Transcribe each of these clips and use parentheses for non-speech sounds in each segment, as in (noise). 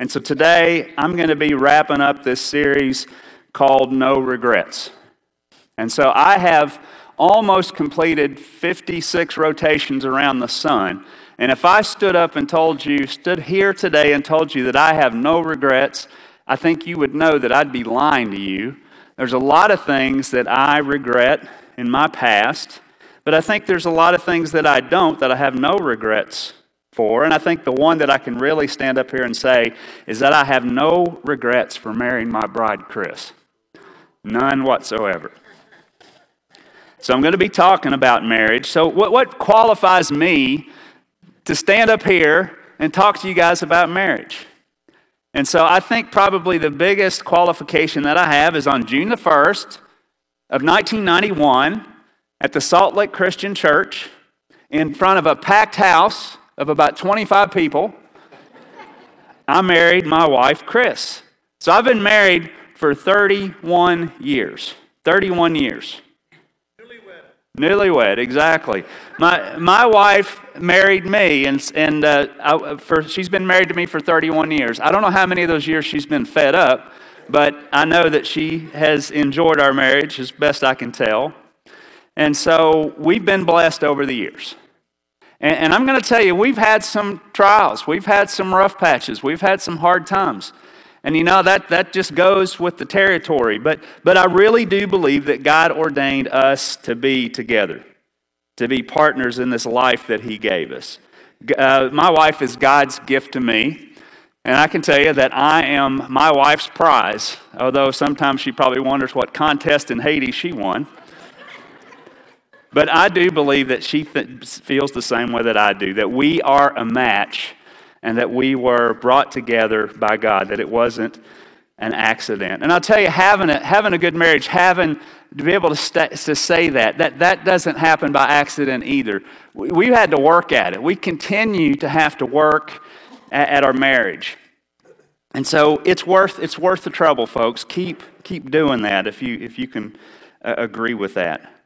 And so today I'm going to be wrapping up this series called No Regrets. And so I have almost completed 56 rotations around the sun. And if I stood up and told you, stood here today and told you that I have no regrets, I think you would know that I'd be lying to you. There's a lot of things that I regret in my past, but I think there's a lot of things that I don't that I have no regrets for. And I think the one that I can really stand up here and say is that I have no regrets for marrying my bride, Chris. None whatsoever. So I'm going to be talking about marriage. So, what, what qualifies me to stand up here and talk to you guys about marriage? And so I think probably the biggest qualification that I have is on June the 1st of 1991 at the Salt Lake Christian Church in front of a packed house of about 25 people. I married my wife, Chris. So I've been married for 31 years. 31 years. Newlywed, Newlywed, exactly. My, my wife married me, and, and uh, I, for, she's been married to me for 31 years. I don't know how many of those years she's been fed up, but I know that she has enjoyed our marriage as best I can tell. And so we've been blessed over the years. And, and I'm going to tell you, we've had some trials, we've had some rough patches, we've had some hard times. And you know, that, that just goes with the territory. But, but I really do believe that God ordained us to be together, to be partners in this life that He gave us. Uh, my wife is God's gift to me. And I can tell you that I am my wife's prize, although sometimes she probably wonders what contest in Haiti she won. But I do believe that she th- feels the same way that I do, that we are a match and that we were brought together by God, that it wasn't an accident. And I'll tell you, having a, having a good marriage, having to be able to, st- to say that, that, that doesn't happen by accident either. We, we had to work at it. We continue to have to work at, at our marriage. And so it's worth, it's worth the trouble, folks. Keep, keep doing that if you, if you can uh, agree with that.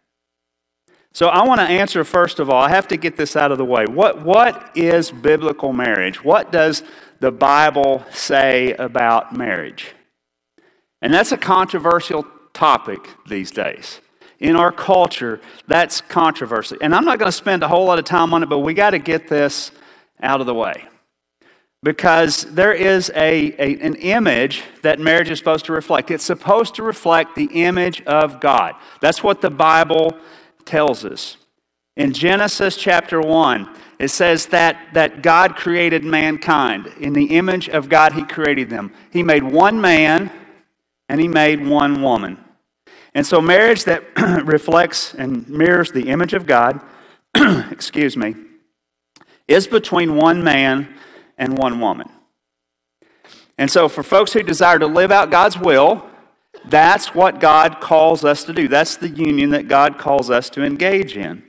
So I want to answer first of all, I have to get this out of the way. What, what is biblical marriage? What does the Bible say about marriage? And that's a controversial topic these days. In our culture, that's controversy. And I'm not going to spend a whole lot of time on it, but we got to get this out of the way. Because there is a, a, an image that marriage is supposed to reflect. It's supposed to reflect the image of God. That's what the Bible tells us. In Genesis chapter 1, it says that, that God created mankind. In the image of God, He created them. He made one man and He made one woman. And so, marriage that (clears throat) reflects and mirrors the image of God, (clears throat) excuse me, is between one man and one woman. And so, for folks who desire to live out God's will, that's what God calls us to do. That's the union that God calls us to engage in.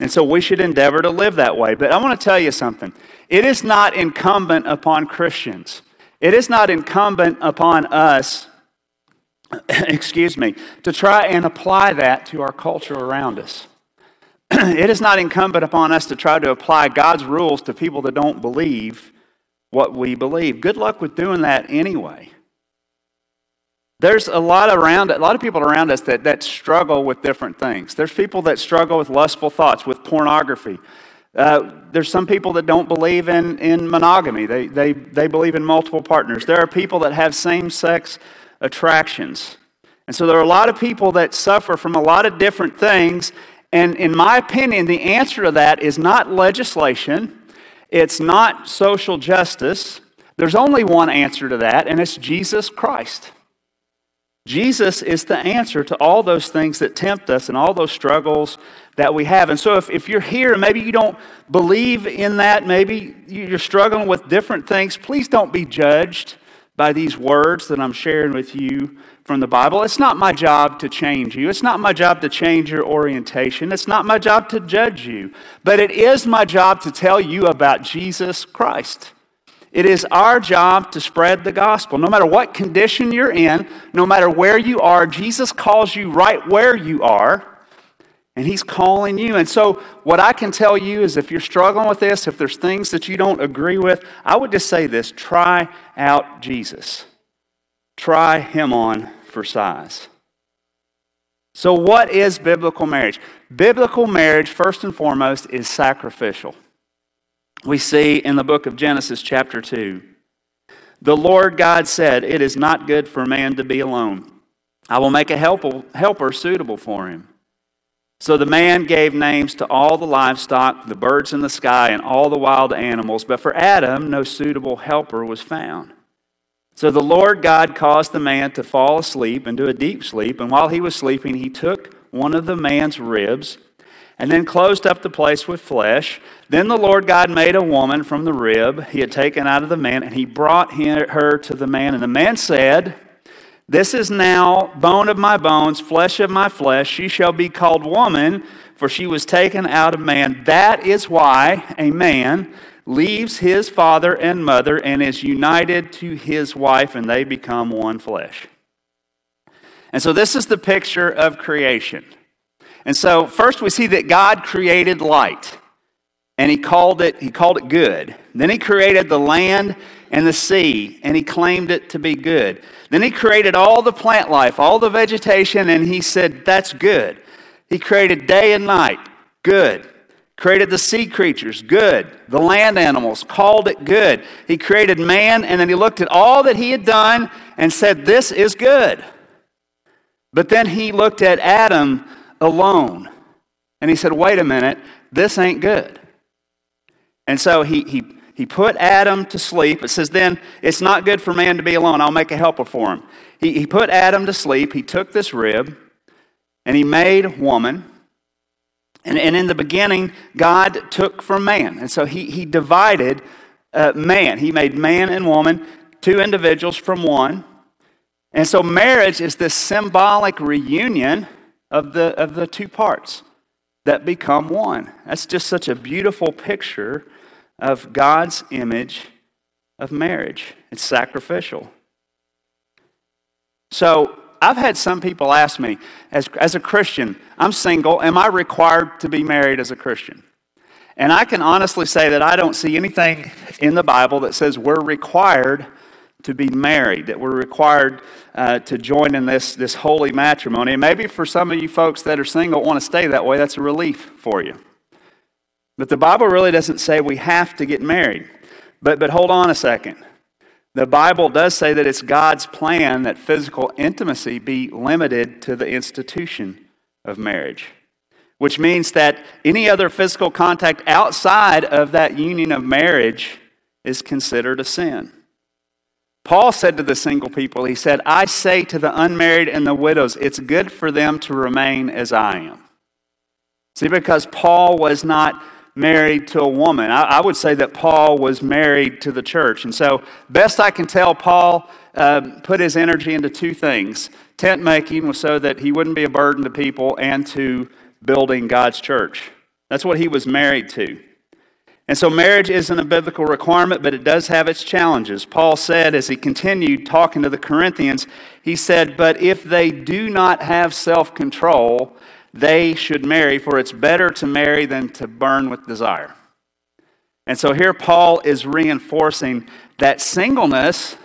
And so we should endeavor to live that way. But I want to tell you something. It is not incumbent upon Christians, it is not incumbent upon us, (clears throat) excuse me, to try and apply that to our culture around us. (clears throat) it is not incumbent upon us to try to apply God's rules to people that don't believe what we believe. Good luck with doing that anyway. There's a lot around a lot of people around us that, that struggle with different things. There's people that struggle with lustful thoughts, with pornography. Uh, there's some people that don't believe in, in monogamy. They, they, they believe in multiple partners. There are people that have same sex attractions. And so there are a lot of people that suffer from a lot of different things. And in my opinion, the answer to that is not legislation, it's not social justice. There's only one answer to that, and it's Jesus Christ. Jesus is the answer to all those things that tempt us and all those struggles that we have. And so, if, if you're here and maybe you don't believe in that, maybe you're struggling with different things, please don't be judged by these words that I'm sharing with you from the Bible. It's not my job to change you, it's not my job to change your orientation, it's not my job to judge you, but it is my job to tell you about Jesus Christ. It is our job to spread the gospel. No matter what condition you're in, no matter where you are, Jesus calls you right where you are. And He's calling you. And so, what I can tell you is if you're struggling with this, if there's things that you don't agree with, I would just say this try out Jesus. Try Him on for size. So, what is biblical marriage? Biblical marriage, first and foremost, is sacrificial. We see in the book of Genesis, chapter 2, the Lord God said, It is not good for man to be alone. I will make a helper suitable for him. So the man gave names to all the livestock, the birds in the sky, and all the wild animals, but for Adam, no suitable helper was found. So the Lord God caused the man to fall asleep into a deep sleep, and while he was sleeping, he took one of the man's ribs and then closed up the place with flesh. Then the Lord God made a woman from the rib he had taken out of the man, and he brought her to the man. And the man said, This is now bone of my bones, flesh of my flesh. She shall be called woman, for she was taken out of man. That is why a man leaves his father and mother and is united to his wife, and they become one flesh. And so, this is the picture of creation. And so, first we see that God created light, and he called it, he called it good. Then he created the land and the sea, and he claimed it to be good. Then he created all the plant life, all the vegetation, and he said, That's good. He created day and night, good created the sea creatures, good. The land animals, called it good. He created man, and then he looked at all that he had done and said, This is good. But then he looked at Adam alone, and he said, Wait a minute, this ain't good. And so he, he, he put Adam to sleep. It says, Then it's not good for man to be alone. I'll make a helper for him. He, he put Adam to sleep. He took this rib, and he made woman. And, and in the beginning, God took from man. And so he, he divided uh, man. He made man and woman, two individuals from one. And so marriage is this symbolic reunion of the, of the two parts that become one. That's just such a beautiful picture of God's image of marriage. It's sacrificial. So I've had some people ask me, as, as a Christian, I'm single, am I required to be married as a Christian? And I can honestly say that I don't see anything in the Bible that says we're required to be married, that we're required uh, to join in this, this holy matrimony. And maybe for some of you folks that are single want to stay that way, that's a relief for you. But the Bible really doesn't say we have to get married. But, but hold on a second. The Bible does say that it's God's plan that physical intimacy be limited to the institution of marriage, which means that any other physical contact outside of that union of marriage is considered a sin. Paul said to the single people, he said, I say to the unmarried and the widows, it's good for them to remain as I am. See, because Paul was not married to a woman. I, I, would say that Paul was married to the church. And so, best I can tell, Paul uh, put his energy into two things. Tent making was so that he wouldn't be a burden to people, and to building God's church. That's what he was married to. And so, marriage isn't a biblical requirement, but it does have its challenges. Paul said, as he continued talking to the Corinthians, he said, But if they do not have self control, they should marry, for it's better to marry than to burn with desire. And so here Paul is reinforcing that singleness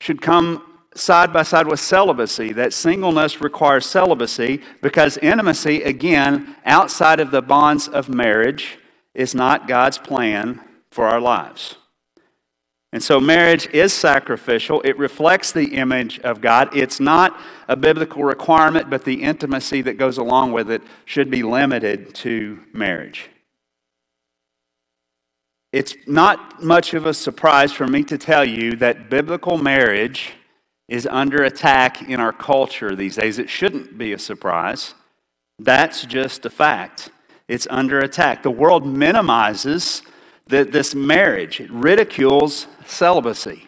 should come side by side with celibacy. That singleness requires celibacy because intimacy, again, outside of the bonds of marriage, is not God's plan for our lives. And so marriage is sacrificial. It reflects the image of God. It's not a biblical requirement, but the intimacy that goes along with it should be limited to marriage. It's not much of a surprise for me to tell you that biblical marriage is under attack in our culture these days. It shouldn't be a surprise. That's just a fact. It's under attack. The world minimizes the, this marriage, it ridicules celibacy.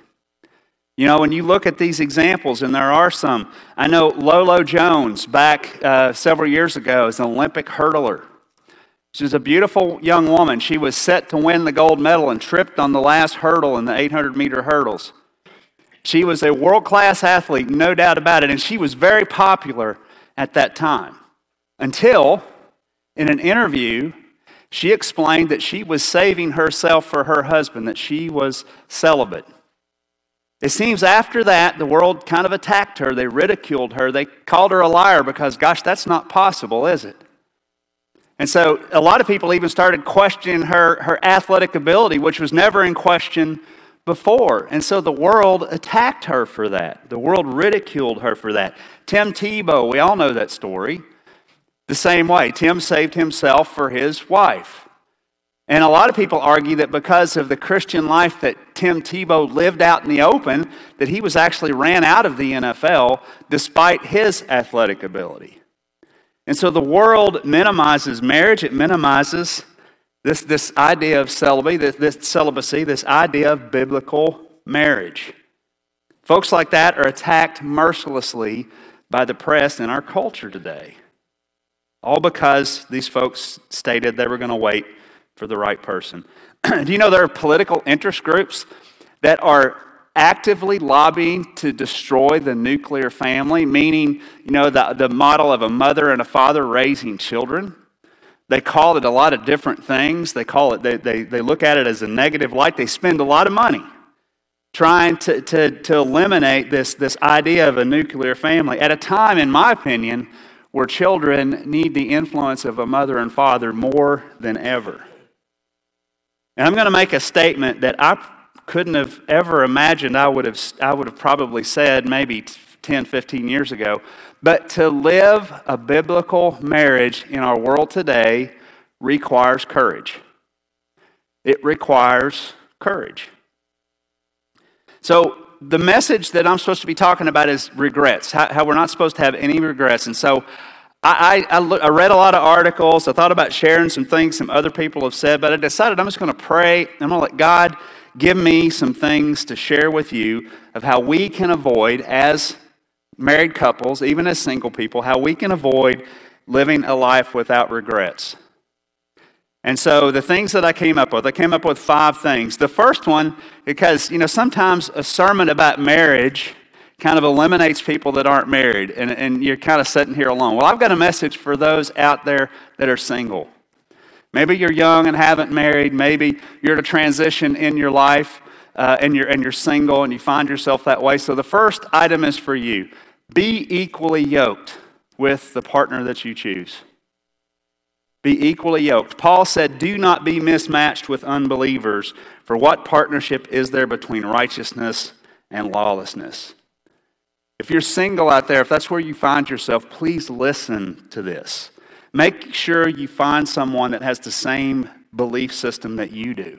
You know, when you look at these examples, and there are some, I know Lolo Jones back uh, several years ago is an Olympic hurdler. She was a beautiful young woman. She was set to win the gold medal and tripped on the last hurdle in the 800 meter hurdles. She was a world class athlete, no doubt about it, and she was very popular at that time until In an interview, she explained that she was saving herself for her husband, that she was celibate. It seems after that, the world kind of attacked her. They ridiculed her. They called her a liar because, gosh, that's not possible, is it? And so a lot of people even started questioning her, her athletic ability, which was never in question before. And so the world attacked her for that. The world ridiculed her for that. Tim Tebow, we all know that story. The same way, Tim saved himself for his wife. And a lot of people argue that because of the Christian life that Tim Tebow lived out in the open, that he was actually ran out of the NFL despite his athletic ability. And so the world minimizes marriage, it minimizes this, this idea of celibacy, this, this celibacy, this idea of biblical marriage. Folks like that are attacked mercilessly by the press in our culture today. All because these folks stated they were going to wait for the right person. (clears throat) Do you know there are political interest groups that are actively lobbying to destroy the nuclear family, meaning, you know, the, the model of a mother and a father raising children? They call it a lot of different things. They call it, they, they, they look at it as a negative light. They spend a lot of money trying to, to, to eliminate this, this idea of a nuclear family at a time, in my opinion, where children need the influence of a mother and father more than ever. And I'm going to make a statement that I couldn't have ever imagined I would have, I would have probably said maybe 10, 15 years ago. But to live a biblical marriage in our world today requires courage. It requires courage. So, the message that I'm supposed to be talking about is regrets, how, how we're not supposed to have any regrets. And so, I, I, I, read a lot of articles. I thought about sharing some things some other people have said, but I decided I'm just going to pray. I'm going to let God give me some things to share with you of how we can avoid, as married couples, even as single people, how we can avoid living a life without regrets. And so the things that I came up with, I came up with five things. The first one, because, you know, sometimes a sermon about marriage kind of eliminates people that aren't married, and, and you're kind of sitting here alone. Well, I've got a message for those out there that are single. Maybe you're young and haven't married. Maybe you're at a transition in your life uh, and, you're, and you're single and you find yourself that way. So the first item is for you be equally yoked with the partner that you choose. Be equally yoked. Paul said, Do not be mismatched with unbelievers, for what partnership is there between righteousness and lawlessness? If you're single out there, if that's where you find yourself, please listen to this. Make sure you find someone that has the same belief system that you do,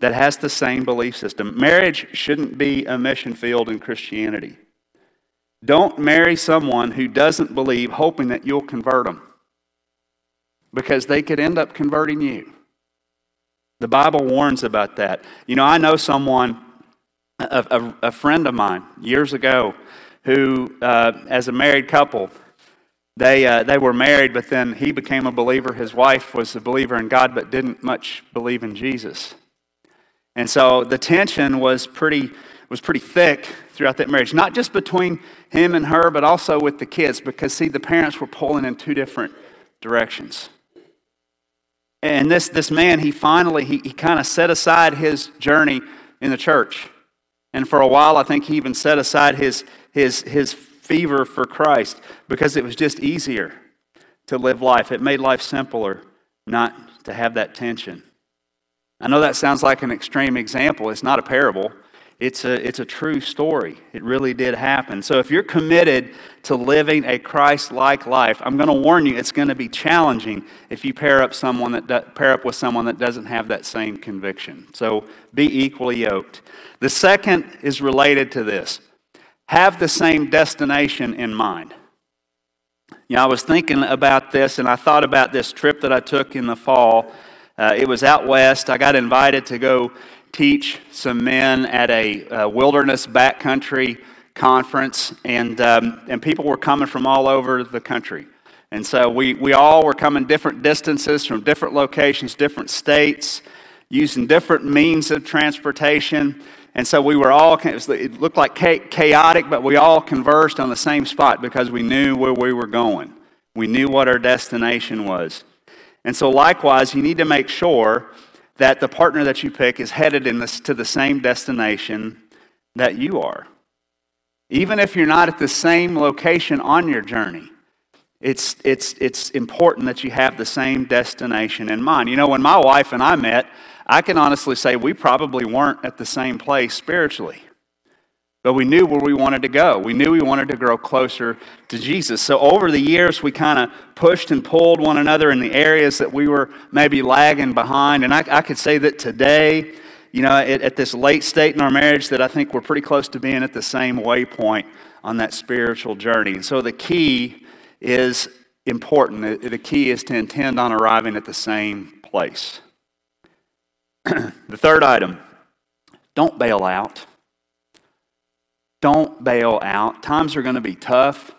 that has the same belief system. Marriage shouldn't be a mission field in Christianity. Don't marry someone who doesn't believe, hoping that you'll convert them, because they could end up converting you. The Bible warns about that. You know, I know someone a, a, a friend of mine years ago who, uh, as a married couple, they, uh, they were married, but then he became a believer. His wife was a believer in God, but didn't much believe in Jesus. And so the tension was pretty, was pretty thick throughout that marriage, not just between him and her, but also with the kids, because, see, the parents were pulling in two different directions. And this, this man, he finally, he, he kind of set aside his journey in the church and for a while, I think he even set aside his, his, his fever for Christ because it was just easier to live life. It made life simpler not to have that tension. I know that sounds like an extreme example. It's not a parable, it's a, it's a true story. It really did happen. So if you're committed to living a Christ-like life, I'm going to warn you, it's going to be challenging if you pair up someone that pair up with someone that doesn't have that same conviction. So be equally yoked. The second is related to this. Have the same destination in mind. You know, I was thinking about this, and I thought about this trip that I took in the fall. Uh, it was out west. I got invited to go teach some men at a, a wilderness backcountry conference, and, um, and people were coming from all over the country. And so we, we all were coming different distances from different locations, different states, using different means of transportation. And so we were all, it looked like chaotic, but we all conversed on the same spot because we knew where we were going. We knew what our destination was. And so, likewise, you need to make sure that the partner that you pick is headed in this, to the same destination that you are. Even if you're not at the same location on your journey, it's, it's, it's important that you have the same destination in mind. You know, when my wife and I met, I can honestly say we probably weren't at the same place spiritually. But we knew where we wanted to go. We knew we wanted to grow closer to Jesus. So over the years, we kind of pushed and pulled one another in the areas that we were maybe lagging behind. And I, I could say that today, you know, at, at this late state in our marriage, that I think we're pretty close to being at the same waypoint on that spiritual journey. And so the key is important. The key is to intend on arriving at the same place. (clears throat) the third item don't bail out. Don't bail out. Times are going to be tough,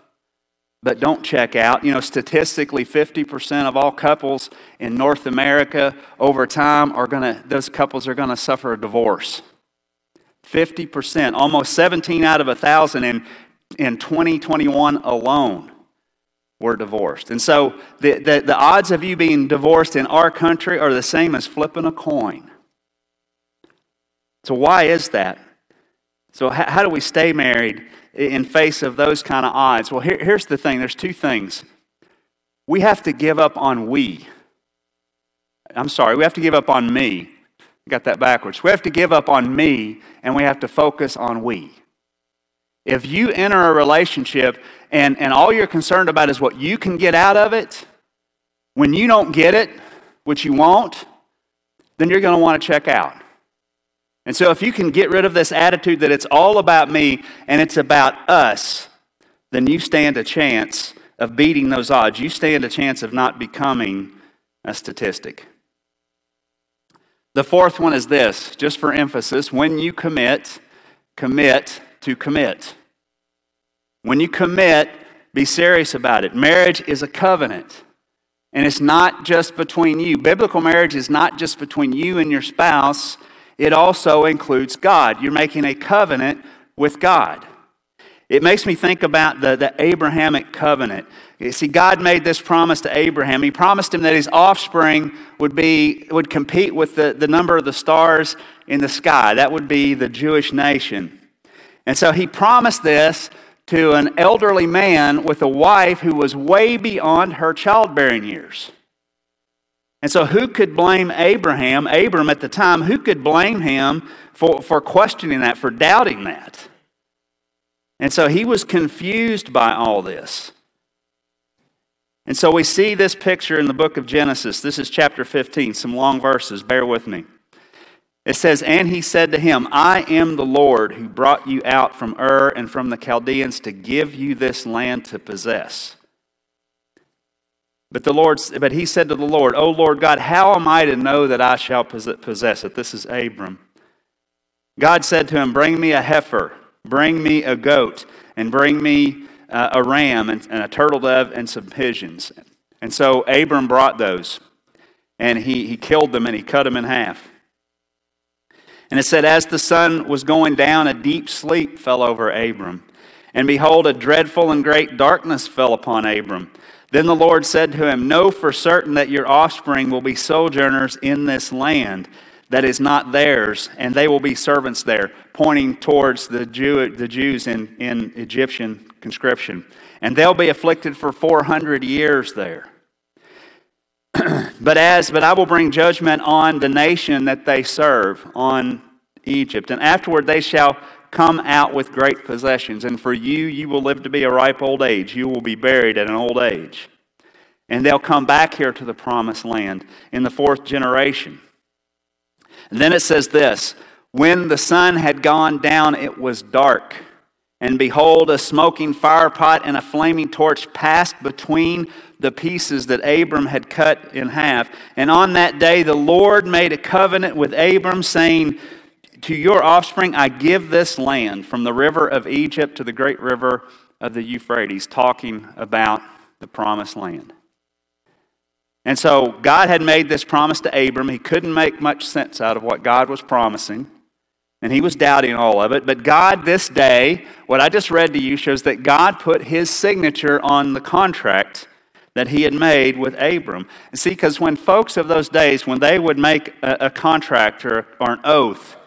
but don't check out. You know, statistically, 50% of all couples in North America over time are going to, those couples are going to suffer a divorce. 50%, almost 17 out of a 1,000 in, in 2021 alone were divorced. And so the, the, the odds of you being divorced in our country are the same as flipping a coin. So, why is that? So, how, how do we stay married in face of those kind of odds? Well, here, here's the thing there's two things. We have to give up on we. I'm sorry, we have to give up on me. got that backwards. We have to give up on me and we have to focus on we. If you enter a relationship and, and all you're concerned about is what you can get out of it, when you don't get it, which you won't, then you're going to want to check out. And so, if you can get rid of this attitude that it's all about me and it's about us, then you stand a chance of beating those odds. You stand a chance of not becoming a statistic. The fourth one is this, just for emphasis when you commit, commit to commit. When you commit, be serious about it. Marriage is a covenant. And it's not just between you. Biblical marriage is not just between you and your spouse, it also includes God. You're making a covenant with God. It makes me think about the, the Abrahamic covenant. You see, God made this promise to Abraham. He promised him that his offspring would, be, would compete with the, the number of the stars in the sky. That would be the Jewish nation. And so he promised this to an elderly man with a wife who was way beyond her childbearing years. And so, who could blame Abraham, Abram at the time, who could blame him for, for questioning that, for doubting that? And so he was confused by all this. And so we see this picture in the book of Genesis. This is chapter 15, some long verses. Bear with me. It says, And he said to him, I am the Lord who brought you out from Ur and from the Chaldeans to give you this land to possess. But the Lord, but he said to the Lord, O Lord God, how am I to know that I shall possess it? This is Abram. God said to him, Bring me a heifer, bring me a goat, and bring me uh, a ram and, and a turtle dove and some pigeons. And so Abram brought those, and he, he killed them and he cut them in half. And it said, As the sun was going down, a deep sleep fell over Abram. And behold, a dreadful and great darkness fell upon Abram. Then the Lord said to him, Know for certain that your offspring will be sojourners in this land that is not theirs, and they will be servants there, pointing towards the, Jew, the Jews in, in Egyptian conscription. And they'll be afflicted for 400 years there. (clears throat) but as but I will bring judgment on the nation that they serve, on Egypt, and afterward they shall come out with great possessions. And for you, you will live to be a ripe old age. You will be buried at an old age. And they'll come back here to the promised land in the fourth generation. And then it says this When the sun had gone down, it was dark. And behold, a smoking firepot and a flaming torch passed between the pieces that Abram had cut in half. And on that day, the Lord made a covenant with Abram, saying, to your offspring I give this land from the river of Egypt to the great river of the Euphrates, talking about the promised land. And so God had made this promise to Abram. He couldn't make much sense out of what God was promising, and he was doubting all of it. But God, this day, what I just read to you shows that God put his signature on the contract that he had made with Abram. And see, because when folks of those days, when they would make a, a contract or, or an oath,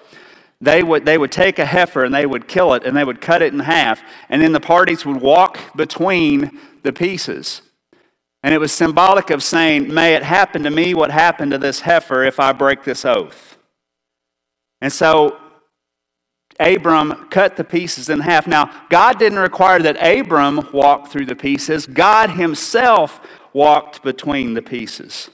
they would, they would take a heifer and they would kill it and they would cut it in half, and then the parties would walk between the pieces. And it was symbolic of saying, May it happen to me what happened to this heifer if I break this oath. And so Abram cut the pieces in half. Now, God didn't require that Abram walk through the pieces, God himself walked between the pieces.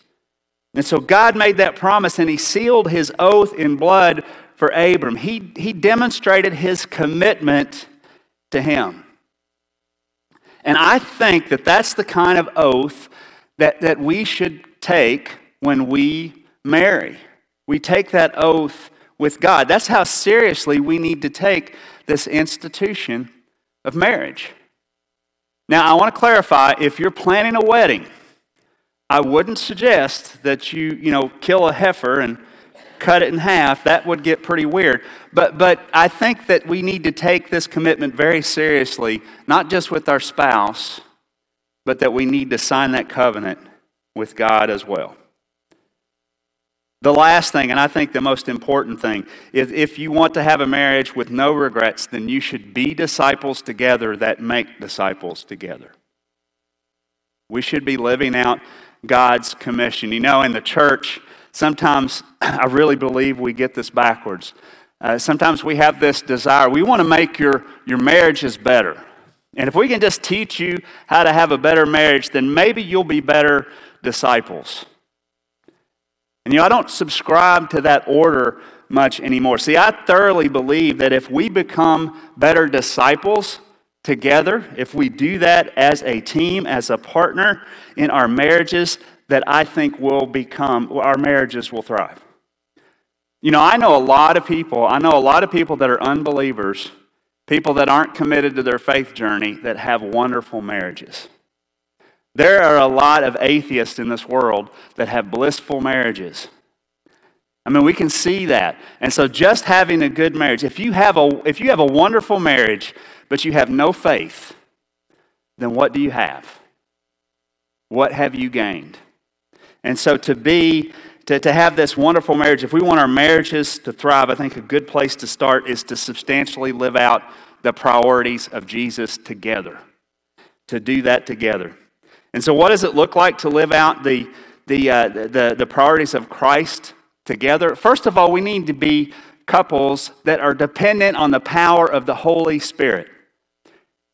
And so God made that promise and he sealed his oath in blood for Abram. He, he demonstrated his commitment to him. And I think that that's the kind of oath that, that we should take when we marry. We take that oath with God. That's how seriously we need to take this institution of marriage. Now, I want to clarify if you're planning a wedding, I wouldn't suggest that you, you know, kill a heifer and cut it in half. That would get pretty weird. But, but I think that we need to take this commitment very seriously, not just with our spouse, but that we need to sign that covenant with God as well. The last thing, and I think the most important thing, is if you want to have a marriage with no regrets, then you should be disciples together that make disciples together. We should be living out God's commission. You know, in the church, sometimes I really believe we get this backwards. Uh, sometimes we have this desire. We want to make your, your marriages better. And if we can just teach you how to have a better marriage, then maybe you'll be better disciples. And you know, I don't subscribe to that order much anymore. See, I thoroughly believe that if we become better disciples together, if we do that as a team, as a partner in our marriages, that I think will become, our marriages will thrive. You know, I know a lot of people, I know a lot of people that are unbelievers, people that aren't committed to their faith journey, that have wonderful marriages. There are a lot of atheists in this world that have blissful marriages. I mean, we can see that. And so just having a good marriage, if you have a, if you have a wonderful marriage, but you have no faith, then what do you have? What have you gained? And so to be, to, to have this wonderful marriage, if we want our marriages to thrive, I think a good place to start is to substantially live out the priorities of Jesus together. To do that together. And so, what does it look like to live out the, the, uh, the, the priorities of Christ together? First of all, we need to be couples that are dependent on the power of the Holy Spirit.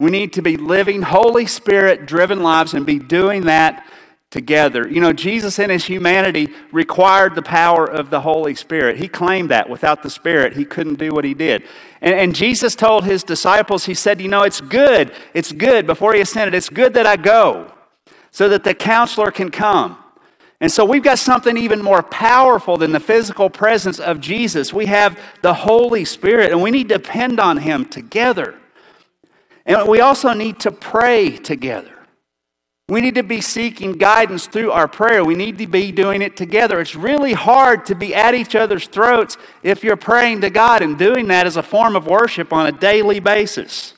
We need to be living Holy Spirit driven lives and be doing that together. You know, Jesus in his humanity required the power of the Holy Spirit. He claimed that without the Spirit, he couldn't do what he did. And, and, Jesus told his disciples, He said, You know, it's good, it's good, before he ascended, it's good that I go so that the counselor can come. And so we've got something even more powerful than the physical presence of Jesus. We have the Holy Spirit, and we need to depend on Him together. And we also need to pray together. We need to be seeking guidance through our prayer. We need to be doing it together. It's really hard to be at each other's throats if you're praying to God and doing that as a form of worship on a daily basis.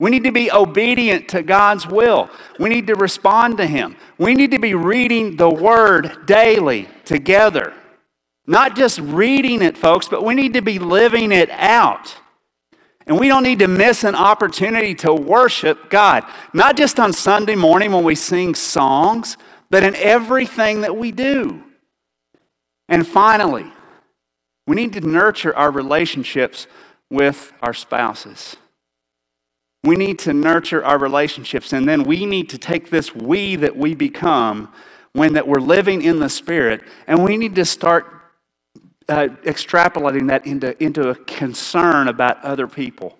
We need to be obedient to God's will. We need to respond to Him. We need to be reading the Word daily together. Not just reading it, folks, but we need to be living it out. And we don't need to miss an opportunity to worship God, not just on Sunday morning when we sing songs, but in everything that we do. And finally, we need to nurture our relationships with our spouses. We need to nurture our relationships, and then we need to take this we that we become when that we're living in the Spirit, and we need to start uh, extrapolating that into, into a concern about other people,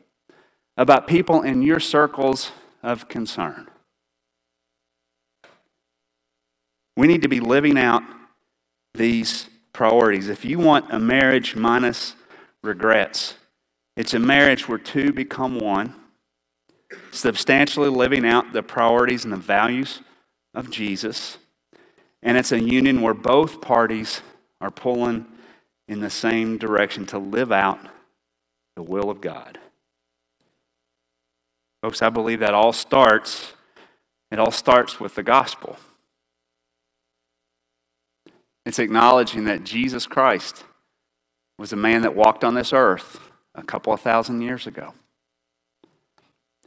about people in your circles of concern. We need to be living out these priorities. If you want a marriage minus regrets, it's a marriage where two become one substantially living out the priorities and the values of Jesus. And it's a union where both parties are pulling in the same direction to live out the will of God. Folks, I believe that all starts It all starts with the gospel. It's acknowledging that Jesus Christ was a man that walked on this earth a couple of thousand years ago.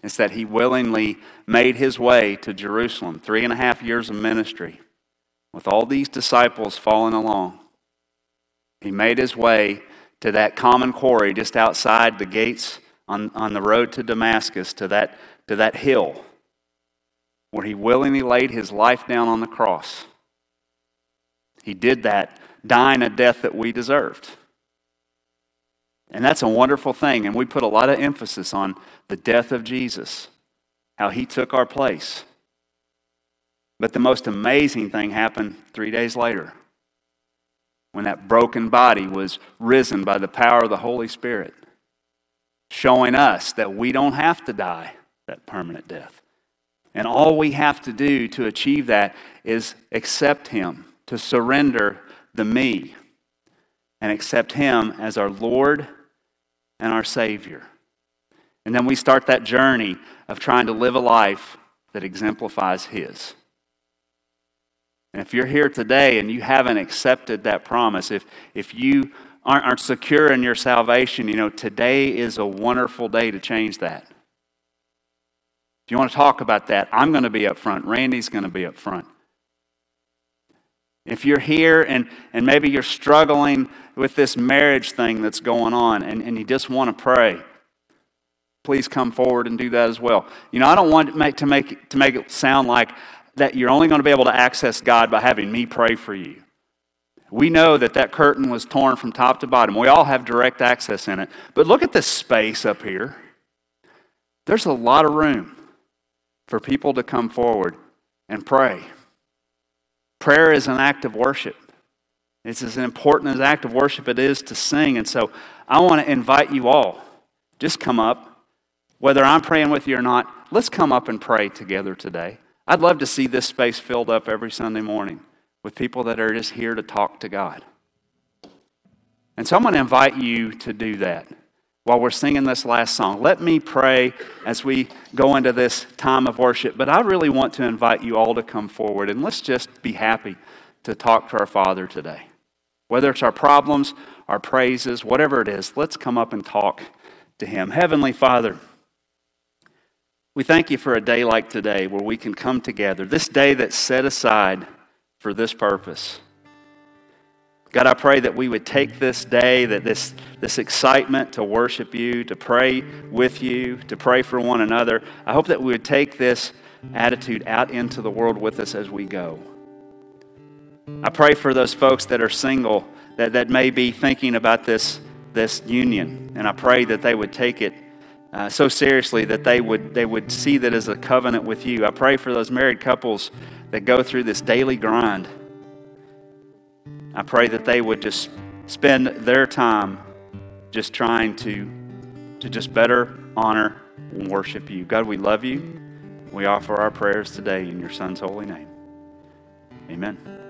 It's that he willingly made his way to Jerusalem, three and a half years of ministry, with all these disciples following along. He made his way to that common quarry just outside the gates on, on the road to Damascus, to that, to that hill where he willingly laid his life down on the cross. He did that, dying a death that we deserved. And that's a wonderful thing. And we put a lot of emphasis on the death of Jesus, how he took our place. But the most amazing thing happened three days later when that broken body was risen by the power of the Holy Spirit, showing us that we don't have to die that permanent death. And all we have to do to achieve that is accept Him, to surrender the me, and accept Him as our Lord and our Savior. And then we start that journey of trying to live a life that exemplifies His. And if you're here today and you haven't accepted that promise, if, if you aren't, aren't secure in your salvation, you know, today is a wonderful day to change that. If you want to talk about that, I'm going to be up front. Randy's going to be up front. If you're here and, and maybe you're struggling with this marriage thing that's going on and, and you just want to pray, please come forward and do that as well. You know, I don't want to make, to make, to make it sound like that you're only going to be able to access God by having me pray for you. We know that that curtain was torn from top to bottom. We all have direct access in it. But look at this space up here. There's a lot of room for people to come forward and pray. Prayer is an act of worship. It's as important as act of worship it is to sing. And so I want to invite you all. Just come up. Whether I'm praying with you or not, let's come up and pray together today. I'd love to see this space filled up every Sunday morning with people that are just here to talk to God. And so I'm going to invite you to do that while we're singing this last song. Let me pray as we go into this time of worship. But I really want to invite you all to come forward and let's just be happy to talk to our Father today. Whether it's our problems, our praises, whatever it is, let's come up and talk to Him. Heavenly Father, we thank you for a day like today where we can come together, this day that's set aside for this purpose. God, I pray that we would take this day, that this, this excitement to worship you, to pray with you, to pray for one another, I hope that we would take this attitude out into the world with us as we go. I pray for those folks that are single that, that may be thinking about this, this union, and I pray that they would take it uh, so seriously that they would, they would see that as a covenant with you. I pray for those married couples that go through this daily grind I pray that they would just spend their time just trying to, to just better honor and worship you. God, we love you. We offer our prayers today in your Son's holy name. Amen.